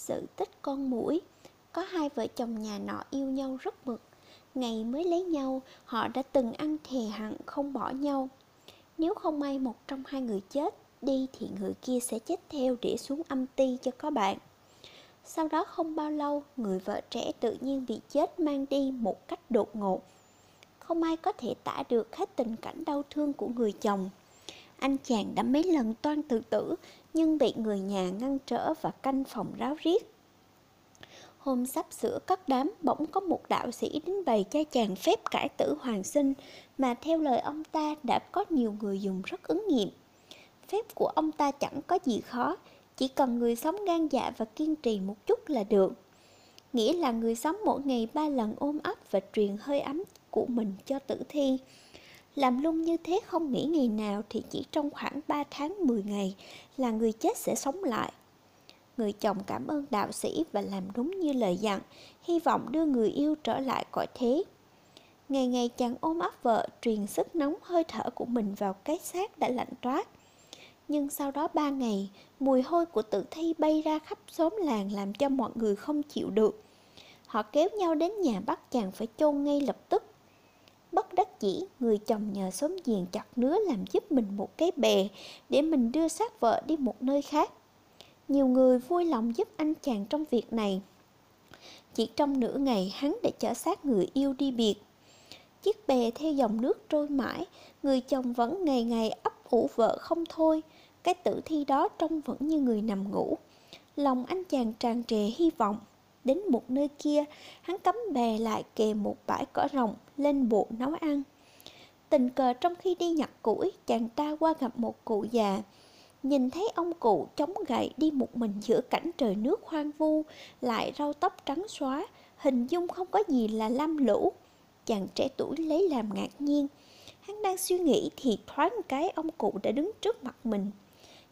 Sự tích con mũi Có hai vợ chồng nhà nọ yêu nhau rất mực Ngày mới lấy nhau, họ đã từng ăn thề hẳn không bỏ nhau Nếu không may một trong hai người chết đi thì người kia sẽ chết theo để xuống âm ti cho có bạn sau đó không bao lâu, người vợ trẻ tự nhiên bị chết mang đi một cách đột ngột. Không ai có thể tả được hết tình cảnh đau thương của người chồng. Anh chàng đã mấy lần toan tự tử, nhưng bị người nhà ngăn trở và canh phòng ráo riết. Hôm sắp sửa cất đám, bỗng có một đạo sĩ đến bày cho chàng phép cải tử hoàng sinh, mà theo lời ông ta đã có nhiều người dùng rất ứng nghiệm. Phép của ông ta chẳng có gì khó, chỉ cần người sống gan dạ và kiên trì một chút là được Nghĩa là người sống mỗi ngày ba lần ôm ấp và truyền hơi ấm của mình cho tử thi làm lung như thế không nghỉ ngày nào thì chỉ trong khoảng 3 tháng 10 ngày là người chết sẽ sống lại Người chồng cảm ơn đạo sĩ và làm đúng như lời dặn Hy vọng đưa người yêu trở lại cõi thế Ngày ngày chàng ôm ấp vợ truyền sức nóng hơi thở của mình vào cái xác đã lạnh toát nhưng sau đó ba ngày, mùi hôi của tử thi bay ra khắp xóm làng làm cho mọi người không chịu được. Họ kéo nhau đến nhà bắt chàng phải chôn ngay lập tức chỉ người chồng nhờ xóm giềng chặt nứa làm giúp mình một cái bè để mình đưa xác vợ đi một nơi khác. Nhiều người vui lòng giúp anh chàng trong việc này. Chỉ trong nửa ngày hắn đã chở xác người yêu đi biệt. Chiếc bè theo dòng nước trôi mãi, người chồng vẫn ngày ngày ấp ủ vợ không thôi. Cái tử thi đó trông vẫn như người nằm ngủ Lòng anh chàng tràn trề hy vọng Đến một nơi kia Hắn cắm bè lại kề một bãi cỏ rồng Lên bộ nấu ăn. Tình cờ trong khi đi nhặt củi Chàng ta qua gặp một cụ già. Nhìn thấy ông cụ chống gậy đi một mình giữa cảnh trời nước hoang vu Lại rau tóc trắng xóa Hình dung không có gì là lam lũ. Chàng trẻ tuổi lấy làm ngạc nhiên. Hắn đang suy nghĩ thì thoáng cái ông cụ đã đứng trước mặt mình.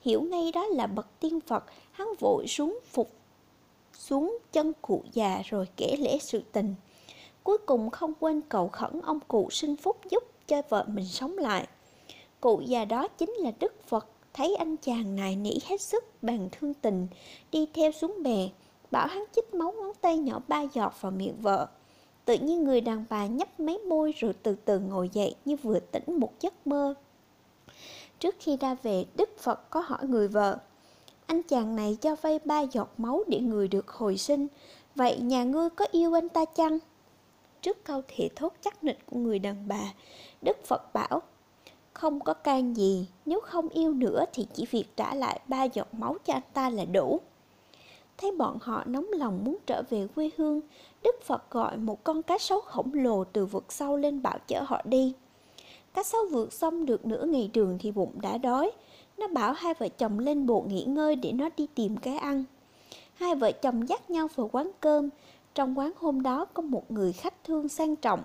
Hiểu ngay đó là bậc tiên Phật, hắn vội xuống phục xuống chân cụ già rồi kể lễ sự tình. Cuối cùng không quên cầu khẩn ông cụ sinh phúc giúp cho vợ mình sống lại. Cụ già đó chính là Đức Phật, thấy anh chàng này nỉ hết sức bằng thương tình, đi theo xuống bè, bảo hắn chích máu ngón tay nhỏ ba giọt vào miệng vợ. Tự nhiên người đàn bà nhấp mấy môi rồi từ từ ngồi dậy như vừa tỉnh một giấc mơ. Trước khi ra về, Đức Phật có hỏi người vợ, anh chàng này cho vay ba giọt máu để người được hồi sinh, vậy nhà ngươi có yêu anh ta chăng? Trước câu thể thốt chắc nịch của người đàn bà, Đức Phật bảo, không có can gì, nếu không yêu nữa thì chỉ việc trả lại ba giọt máu cho anh ta là đủ. Thấy bọn họ nóng lòng muốn trở về quê hương, Đức Phật gọi một con cá sấu khổng lồ từ vực sâu lên bảo chở họ đi. Cá sấu vượt xong được nửa ngày đường thì bụng đã đói. Nó bảo hai vợ chồng lên bộ nghỉ ngơi để nó đi tìm cái ăn. Hai vợ chồng dắt nhau vào quán cơm. Trong quán hôm đó có một người khách thương sang trọng.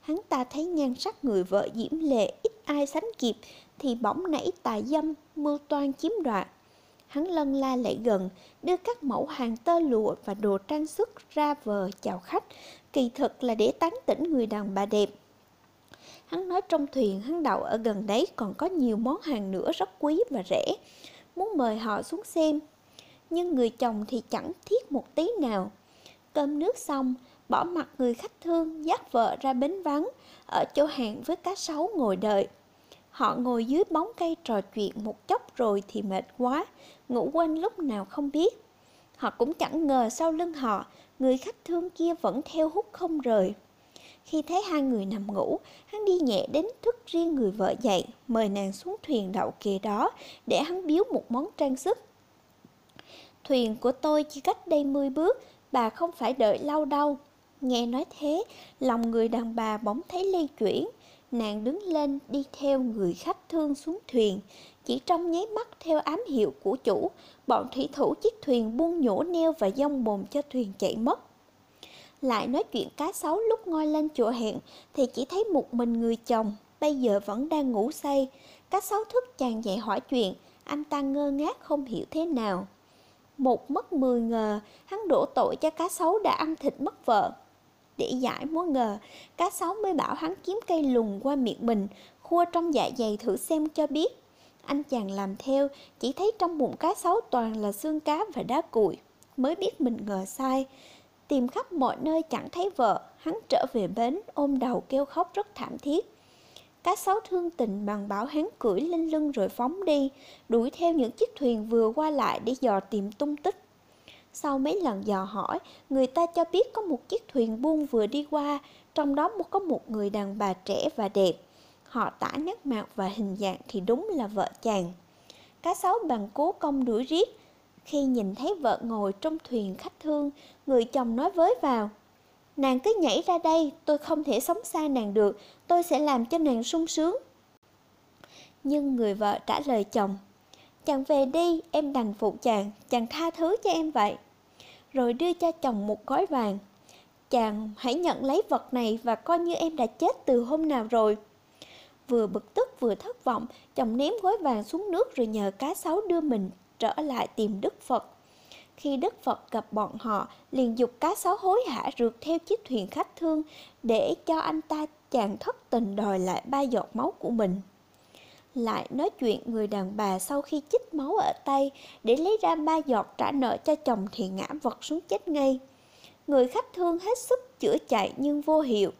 Hắn ta thấy nhan sắc người vợ diễm lệ ít ai sánh kịp thì bỗng nảy tài dâm, mưu toan chiếm đoạt. Hắn lân la lại gần, đưa các mẫu hàng tơ lụa và đồ trang sức ra vờ chào khách, kỳ thực là để tán tỉnh người đàn bà đẹp. Hắn nói trong thuyền hắn đậu ở gần đấy còn có nhiều món hàng nữa rất quý và rẻ, muốn mời họ xuống xem. Nhưng người chồng thì chẳng thiết một tí nào. Cơm nước xong, bỏ mặt người khách thương dắt vợ ra bến vắng, ở chỗ hàng với cá sấu ngồi đợi. Họ ngồi dưới bóng cây trò chuyện một chốc rồi thì mệt quá, ngủ quên lúc nào không biết. Họ cũng chẳng ngờ sau lưng họ, người khách thương kia vẫn theo hút không rời. Khi thấy hai người nằm ngủ, hắn đi nhẹ đến thức riêng người vợ dậy, mời nàng xuống thuyền đậu kề đó để hắn biếu một món trang sức. Thuyền của tôi chỉ cách đây 10 bước, bà không phải đợi lâu đâu. Nghe nói thế, lòng người đàn bà bỗng thấy lây chuyển. Nàng đứng lên đi theo người khách thương xuống thuyền. Chỉ trong nháy mắt theo ám hiệu của chủ, bọn thủy thủ chiếc thuyền buông nhổ neo và dông bồn cho thuyền chạy mất lại nói chuyện cá sấu lúc ngoi lên chỗ hẹn, thì chỉ thấy một mình người chồng, bây giờ vẫn đang ngủ say. Cá sấu thức chàng dậy hỏi chuyện, anh ta ngơ ngác không hiểu thế nào. Một mất mười ngờ, hắn đổ tội cho cá sấu đã ăn thịt mất vợ. Để giải mối ngờ, cá sấu mới bảo hắn kiếm cây lùn qua miệng mình, khua trong dạ dày thử xem cho biết. Anh chàng làm theo, chỉ thấy trong bụng cá sấu toàn là xương cá và đá cuội mới biết mình ngờ sai. Tìm khắp mọi nơi chẳng thấy vợ, hắn trở về bến, ôm đầu kêu khóc rất thảm thiết. Cá sấu thương tình bằng bảo hắn cưỡi lên lưng rồi phóng đi, đuổi theo những chiếc thuyền vừa qua lại để dò tìm tung tích. Sau mấy lần dò hỏi, người ta cho biết có một chiếc thuyền buôn vừa đi qua, trong đó có một người đàn bà trẻ và đẹp. Họ tả nét mặt và hình dạng thì đúng là vợ chàng. Cá sấu bằng cố công đuổi riết. Khi nhìn thấy vợ ngồi trong thuyền khách thương, người chồng nói với vào. Nàng cứ nhảy ra đây, tôi không thể sống xa nàng được, tôi sẽ làm cho nàng sung sướng. Nhưng người vợ trả lời chồng, chàng về đi, em đành phụ chàng, chàng tha thứ cho em vậy. Rồi đưa cho chồng một gói vàng. Chàng hãy nhận lấy vật này và coi như em đã chết từ hôm nào rồi. Vừa bực tức vừa thất vọng, chồng ném gói vàng xuống nước rồi nhờ cá sấu đưa mình trở lại tìm Đức Phật. Khi Đức Phật gặp bọn họ, liền dục cá sấu hối hả rượt theo chiếc thuyền khách thương để cho anh ta chàng thất tình đòi lại ba giọt máu của mình. Lại nói chuyện người đàn bà sau khi chích máu ở tay để lấy ra ba giọt trả nợ cho chồng thì ngã vật xuống chết ngay. Người khách thương hết sức chữa chạy nhưng vô hiệu.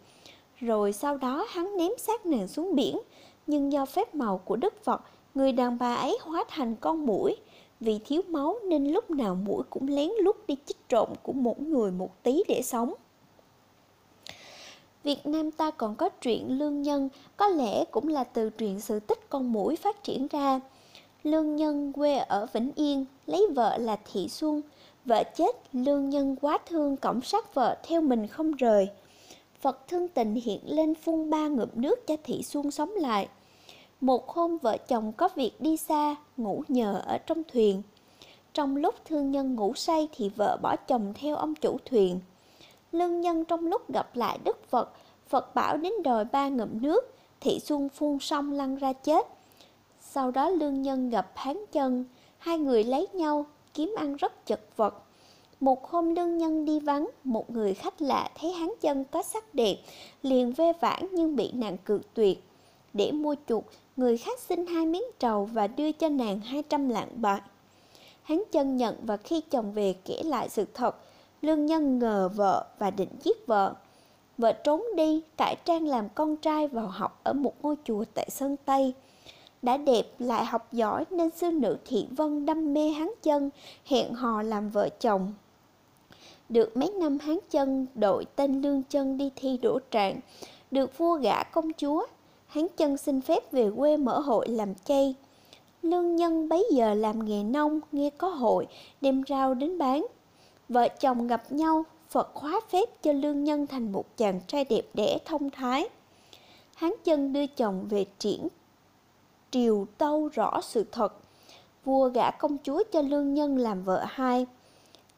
Rồi sau đó hắn ném xác nàng xuống biển, nhưng do phép màu của Đức Phật, người đàn bà ấy hóa thành con mũi. Vì thiếu máu nên lúc nào mũi cũng lén lút đi chích trộm của mỗi người một tí để sống. Việt Nam ta còn có truyện lương nhân, có lẽ cũng là từ truyện sự tích con mũi phát triển ra. Lương nhân quê ở Vĩnh Yên, lấy vợ là Thị Xuân. Vợ chết, lương nhân quá thương cổng sát vợ theo mình không rời. Phật thương tình hiện lên phun ba ngụm nước cho Thị Xuân sống lại. Một hôm vợ chồng có việc đi xa, ngủ nhờ ở trong thuyền. Trong lúc thương nhân ngủ say thì vợ bỏ chồng theo ông chủ thuyền. Lương nhân trong lúc gặp lại Đức Phật, Phật bảo đến đòi ba ngụm nước, Thị Xuân phun xong lăn ra chết. Sau đó lương nhân gặp hán chân, hai người lấy nhau, kiếm ăn rất chật vật. Một hôm lương nhân đi vắng, một người khách lạ thấy hán chân có sắc đẹp, liền vê vãn nhưng bị nàng cự tuyệt. Để mua chuộc, người khác xin hai miếng trầu và đưa cho nàng 200 lạng bạc. Hán chân nhận và khi chồng về kể lại sự thật, lương nhân ngờ vợ và định giết vợ. Vợ trốn đi, cải trang làm con trai vào học ở một ngôi chùa tại Sơn Tây. Đã đẹp lại học giỏi nên sư nữ Thị Vân đam mê hán chân, hẹn hò làm vợ chồng. Được mấy năm hán chân đội tên Lương Chân đi thi đỗ trạng, được vua gả công chúa, hán chân xin phép về quê mở hội làm chay. Lương nhân bấy giờ làm nghề nông, nghe có hội, đem rau đến bán. Vợ chồng gặp nhau, Phật khóa phép cho lương nhân thành một chàng trai đẹp đẽ thông thái. Hán chân đưa chồng về triển triều tâu rõ sự thật. Vua gả công chúa cho lương nhân làm vợ hai.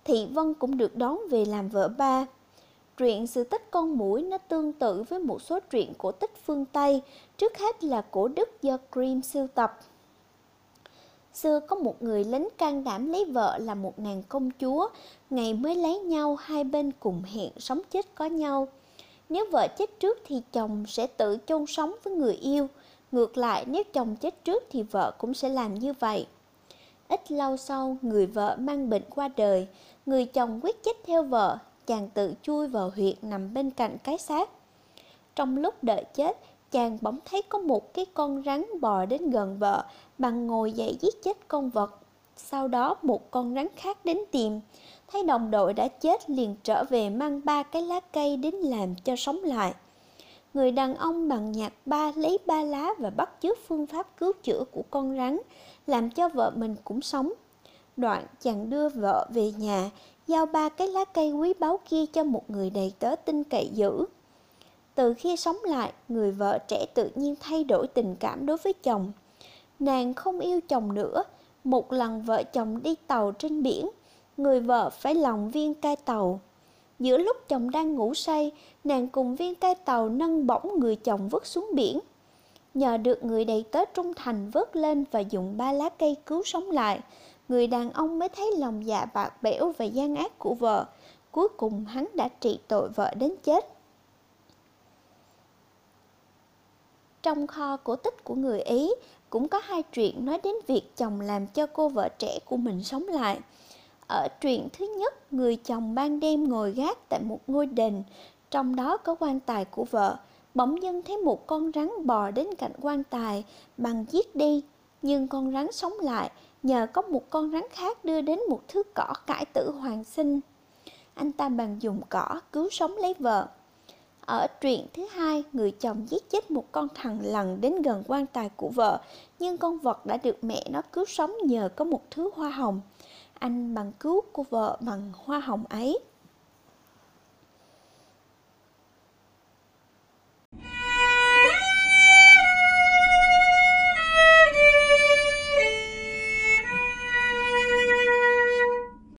Thị Vân cũng được đón về làm vợ ba. Truyện sự tích con mũi nó tương tự với một số truyện cổ tích phương Tây, trước hết là cổ Đức do Grimm sưu tập. Xưa có một người lính can đảm lấy vợ là một nàng công chúa, ngày mới lấy nhau hai bên cùng hẹn sống chết có nhau. Nếu vợ chết trước thì chồng sẽ tự chôn sống với người yêu, ngược lại nếu chồng chết trước thì vợ cũng sẽ làm như vậy. Ít lâu sau, người vợ mang bệnh qua đời, người chồng quyết chết theo vợ, chàng tự chui vào huyệt nằm bên cạnh cái xác. Trong lúc đợi chết, chàng bỗng thấy có một cái con rắn bò đến gần vợ, bằng ngồi dậy giết chết con vật. Sau đó một con rắn khác đến tìm, thấy đồng đội đã chết liền trở về mang ba cái lá cây đến làm cho sống lại. Người đàn ông bằng nhạc ba lấy ba lá và bắt chước phương pháp cứu chữa của con rắn, làm cho vợ mình cũng sống. Đoạn chàng đưa vợ về nhà, giao ba cái lá cây quý báu kia cho một người đầy tớ tin cậy giữ. Từ khi sống lại, người vợ trẻ tự nhiên thay đổi tình cảm đối với chồng. Nàng không yêu chồng nữa. Một lần vợ chồng đi tàu trên biển, người vợ phải lòng viên cai tàu. Giữa lúc chồng đang ngủ say, nàng cùng viên cai tàu nâng bổng người chồng vứt xuống biển. Nhờ được người đầy tớ trung thành vớt lên và dùng ba lá cây cứu sống lại, người đàn ông mới thấy lòng dạ bạc bẽo và gian ác của vợ. Cuối cùng hắn đã trị tội vợ đến chết. Trong kho cổ tích của người Ý cũng có hai chuyện nói đến việc chồng làm cho cô vợ trẻ của mình sống lại. Ở truyện thứ nhất, người chồng ban đêm ngồi gác tại một ngôi đền, trong đó có quan tài của vợ. Bỗng dưng thấy một con rắn bò đến cạnh quan tài bằng giết đi, nhưng con rắn sống lại nhờ có một con rắn khác đưa đến một thứ cỏ cải tử hoàng sinh. Anh ta bằng dùng cỏ cứu sống lấy vợ. Ở truyện thứ hai, người chồng giết chết một con thằn lằn đến gần quan tài của vợ, nhưng con vật đã được mẹ nó cứu sống nhờ có một thứ hoa hồng. Anh bằng cứu của vợ bằng hoa hồng ấy.